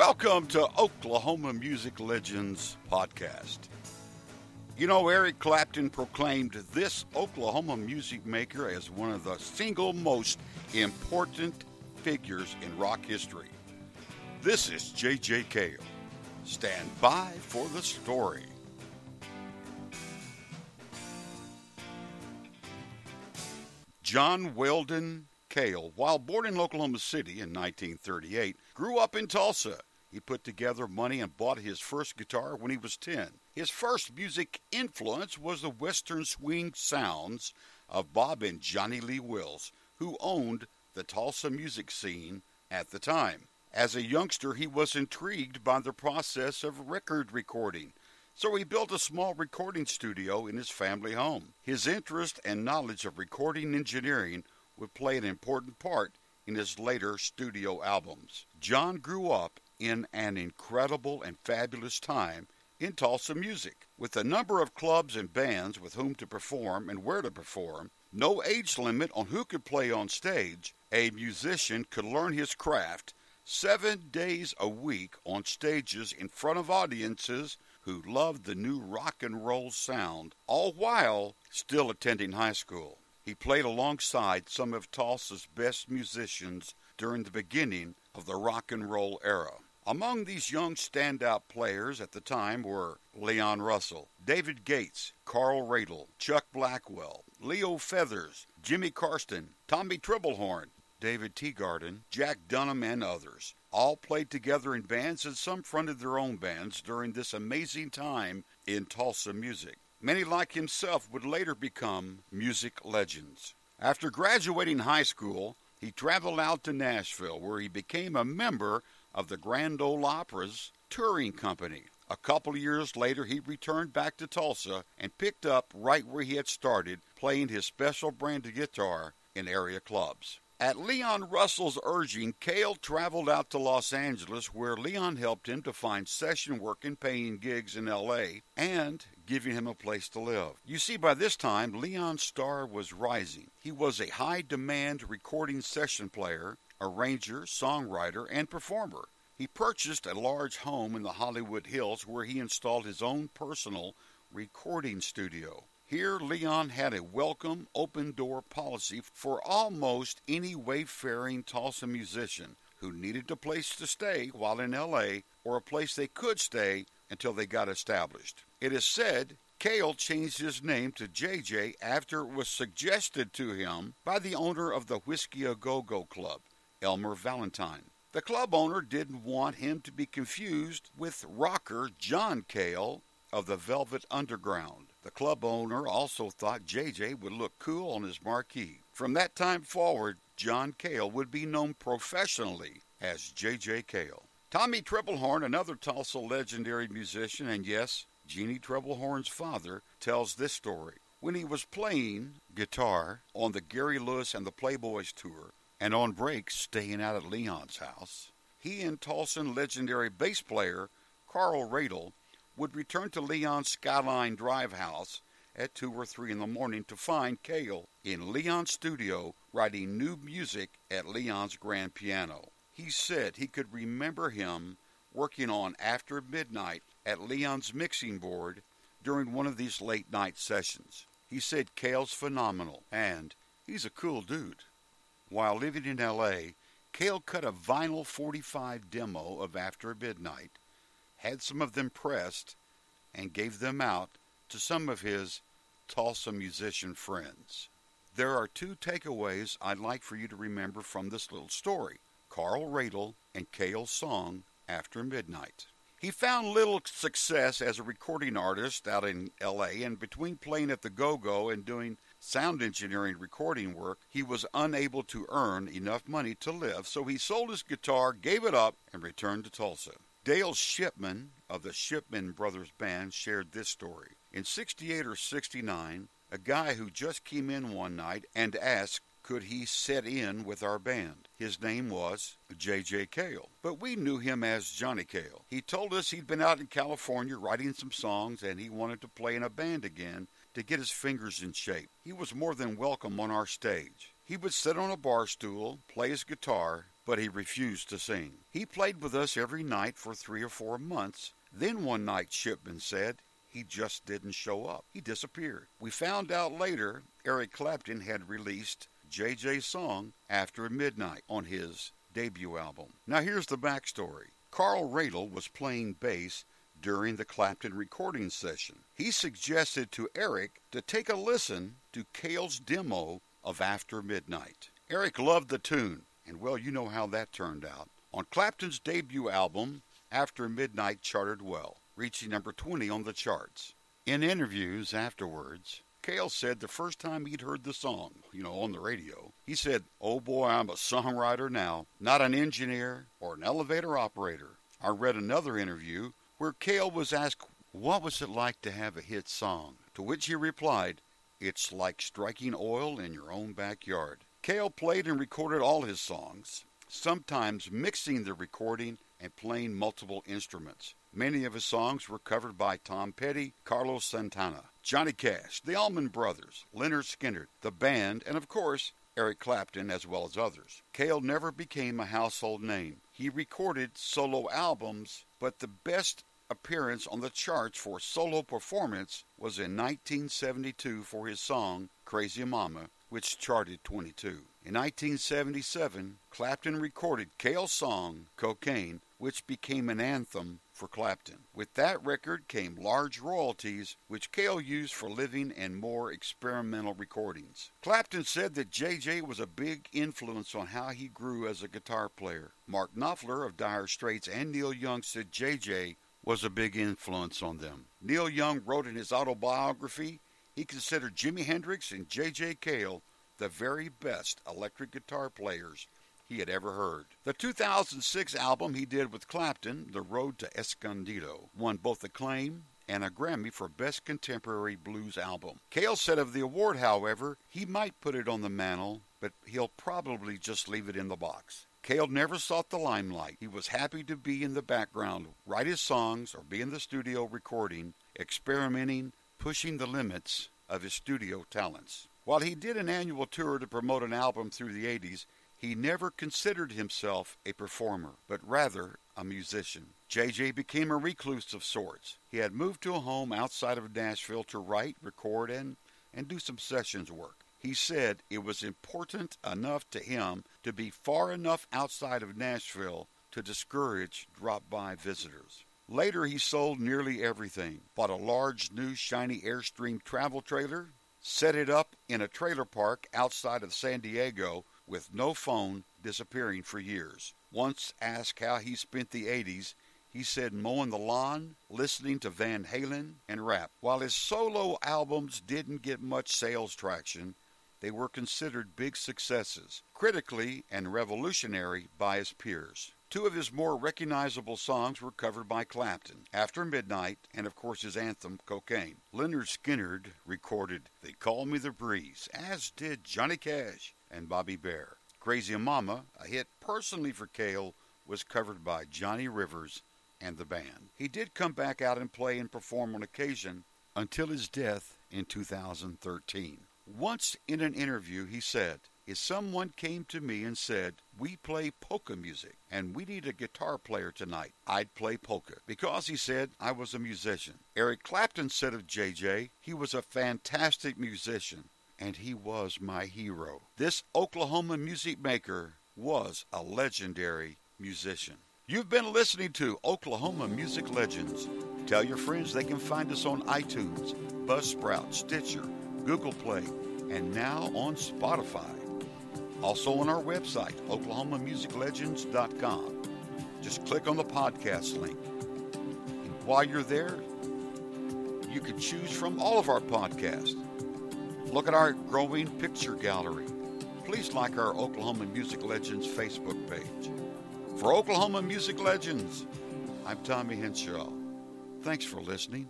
Welcome to Oklahoma Music Legends Podcast. You know, Eric Clapton proclaimed this Oklahoma music maker as one of the single most important figures in rock history. This is J.J. Cale. Stand by for the story. John Weldon Cale, while born in Oklahoma City in 1938, grew up in Tulsa. He put together money and bought his first guitar when he was 10. His first music influence was the western swing sounds of Bob and Johnny Lee Wills, who owned the Tulsa music scene at the time. As a youngster, he was intrigued by the process of record recording, so he built a small recording studio in his family home. His interest and knowledge of recording engineering would play an important part in his later studio albums. John grew up in an incredible and fabulous time in Tulsa music, with a number of clubs and bands with whom to perform and where to perform, no age limit on who could play on stage, a musician could learn his craft seven days a week on stages in front of audiences who loved the new rock and roll sound, all while still attending high school. He played alongside some of Tulsa's best musicians during the beginning of the rock and roll era. Among these young standout players at the time were Leon Russell, David Gates, Carl Radle, Chuck Blackwell, Leo Feathers, Jimmy Karstein, Tommy Tripplehorn, David Teegarden, Jack Dunham, and others. All played together in bands and some fronted their own bands during this amazing time in Tulsa music. Many like himself would later become music legends. After graduating high school, he traveled out to Nashville where he became a member of the Grand Ole Opry's touring company. A couple of years later, he returned back to Tulsa and picked up right where he had started, playing his special brand of guitar in area clubs. At Leon Russell's urging, Cale traveled out to Los Angeles, where Leon helped him to find session work and paying gigs in L.A. and giving him a place to live. You see, by this time, Leon's star was rising. He was a high demand recording session player, arranger, songwriter, and performer. He purchased a large home in the Hollywood Hills where he installed his own personal recording studio. Here, Leon had a welcome, open door policy for almost any wayfaring Tulsa musician who needed a place to stay while in LA or a place they could stay until they got established. It is said Cale changed his name to JJ after it was suggested to him by the owner of the Whisky A Go Go Club, Elmer Valentine. The club owner didn't want him to be confused with rocker John Cale of the Velvet Underground. The club owner also thought JJ would look cool on his marquee. From that time forward, John Cale would be known professionally as JJ Cale. Tommy Tripplehorn, another Tulsa legendary musician, and yes, Jeannie Tripplehorn's father, tells this story. When he was playing guitar on the Gary Lewis and the Playboys tour, and on breaks staying out at Leon's house, he and Tulsan legendary bass player Carl Radle would return to Leon's Skyline Drive house at 2 or 3 in the morning to find Cale in Leon's studio writing new music at Leon's grand piano. He said he could remember him working on After Midnight at Leon's mixing board during one of these late night sessions. He said Cale's phenomenal and he's a cool dude. While living in LA, Cale cut a vinyl 45 demo of After Midnight had some of them pressed, and gave them out to some of his Tulsa musician friends. There are two takeaways I'd like for you to remember from this little story Carl Radle and Cale's song After Midnight. He found little success as a recording artist out in LA, and between playing at the Go Go and doing sound engineering recording work, he was unable to earn enough money to live, so he sold his guitar, gave it up, and returned to Tulsa. Dale Shipman of the Shipman Brothers Band shared this story. In 68 or 69, a guy who just came in one night and asked could he set in with our band. His name was J.J. Cale, but we knew him as Johnny Cale. He told us he'd been out in California writing some songs and he wanted to play in a band again to get his fingers in shape. He was more than welcome on our stage. He would sit on a bar stool, play his guitar, but he refused to sing. He played with us every night for three or four months. Then one night, Shipman said, he just didn't show up. He disappeared. We found out later Eric Clapton had released JJ's song After Midnight on his debut album. Now here's the backstory. Carl Radle was playing bass during the Clapton recording session. He suggested to Eric to take a listen to Cale's demo of After Midnight. Eric loved the tune, and well, you know how that turned out. On Clapton's debut album, After Midnight charted well reaching number 20 on the charts. In interviews afterwards, Cale said the first time he'd heard the song, you know, on the radio, he said, Oh boy, I'm a songwriter now, not an engineer or an elevator operator. I read another interview where Cale was asked, What was it like to have a hit song? To which he replied, It's like striking oil in your own backyard. Cale played and recorded all his songs, sometimes mixing the recording and playing multiple instruments. Many of his songs were covered by Tom Petty, Carlos Santana, Johnny Cash, the Allman Brothers, Lynyrd Skynyrd, the band, and of course, Eric Clapton, as well as others. Cale never became a household name. He recorded solo albums, but the best appearance on the charts for solo performance was in 1972 for his song Crazy Mama, which charted 22. In 1977, Clapton recorded Cale's song Cocaine, which became an anthem for Clapton. With that record came large royalties, which Cale used for living and more experimental recordings. Clapton said that JJ was a big influence on how he grew as a guitar player. Mark Knopfler of Dire Straits and Neil Young said JJ was a big influence on them. Neil Young wrote in his autobiography he considered Jimi Hendrix and J.J. Cale the very best electric guitar players he had ever heard. The 2006 album he did with Clapton, The Road to Escondido, won both acclaim and a Grammy for Best Contemporary Blues Album. Cale said of the award, however, he might put it on the mantle, but he'll probably just leave it in the box. Cale never sought the limelight. He was happy to be in the background, write his songs, or be in the studio recording, experimenting, pushing the limits of his studio talents. While he did an annual tour to promote an album through the 80s, he never considered himself a performer, but rather a musician. JJ became a recluse of sorts. He had moved to a home outside of Nashville to write, record, and, and do some sessions work. He said it was important enough to him to be far enough outside of Nashville to discourage drop by visitors. Later, he sold nearly everything, bought a large new shiny Airstream travel trailer, set it up in a trailer park outside of San Diego, with no phone, disappearing for years. Once asked how he spent the 80s, he said mowing the lawn, listening to Van Halen, and rap. While his solo albums didn't get much sales traction, they were considered big successes, critically and revolutionary by his peers. Two of his more recognizable songs were covered by Clapton, After Midnight, and of course his anthem, Cocaine. Lynyrd Skynyrd recorded They Call Me the Breeze, as did Johnny Cash and Bobby Bare. Crazy Mama, a hit personally for Cale, was covered by Johnny Rivers and the band. He did come back out and play and perform on occasion until his death in 2013. Once in an interview, he said, If someone came to me and said, We play polka music and we need a guitar player tonight, I'd play polka. Because, he said, I was a musician. Eric Clapton said of JJ, he was a fantastic musician and he was my hero. This Oklahoma music maker was a legendary musician. You've been listening to Oklahoma Music Legends. Tell your friends they can find us on iTunes, Buzzsprout, Stitcher, Google Play, and now on Spotify. Also on our website, oklahomamusiclegends.com. Just click on the podcast link. And while you're there, you can choose from all of our podcasts. Look at our growing picture gallery. Please like our Oklahoma Music Legends Facebook page. For Oklahoma Music Legends, I'm Tommy Henshaw. Thanks for listening.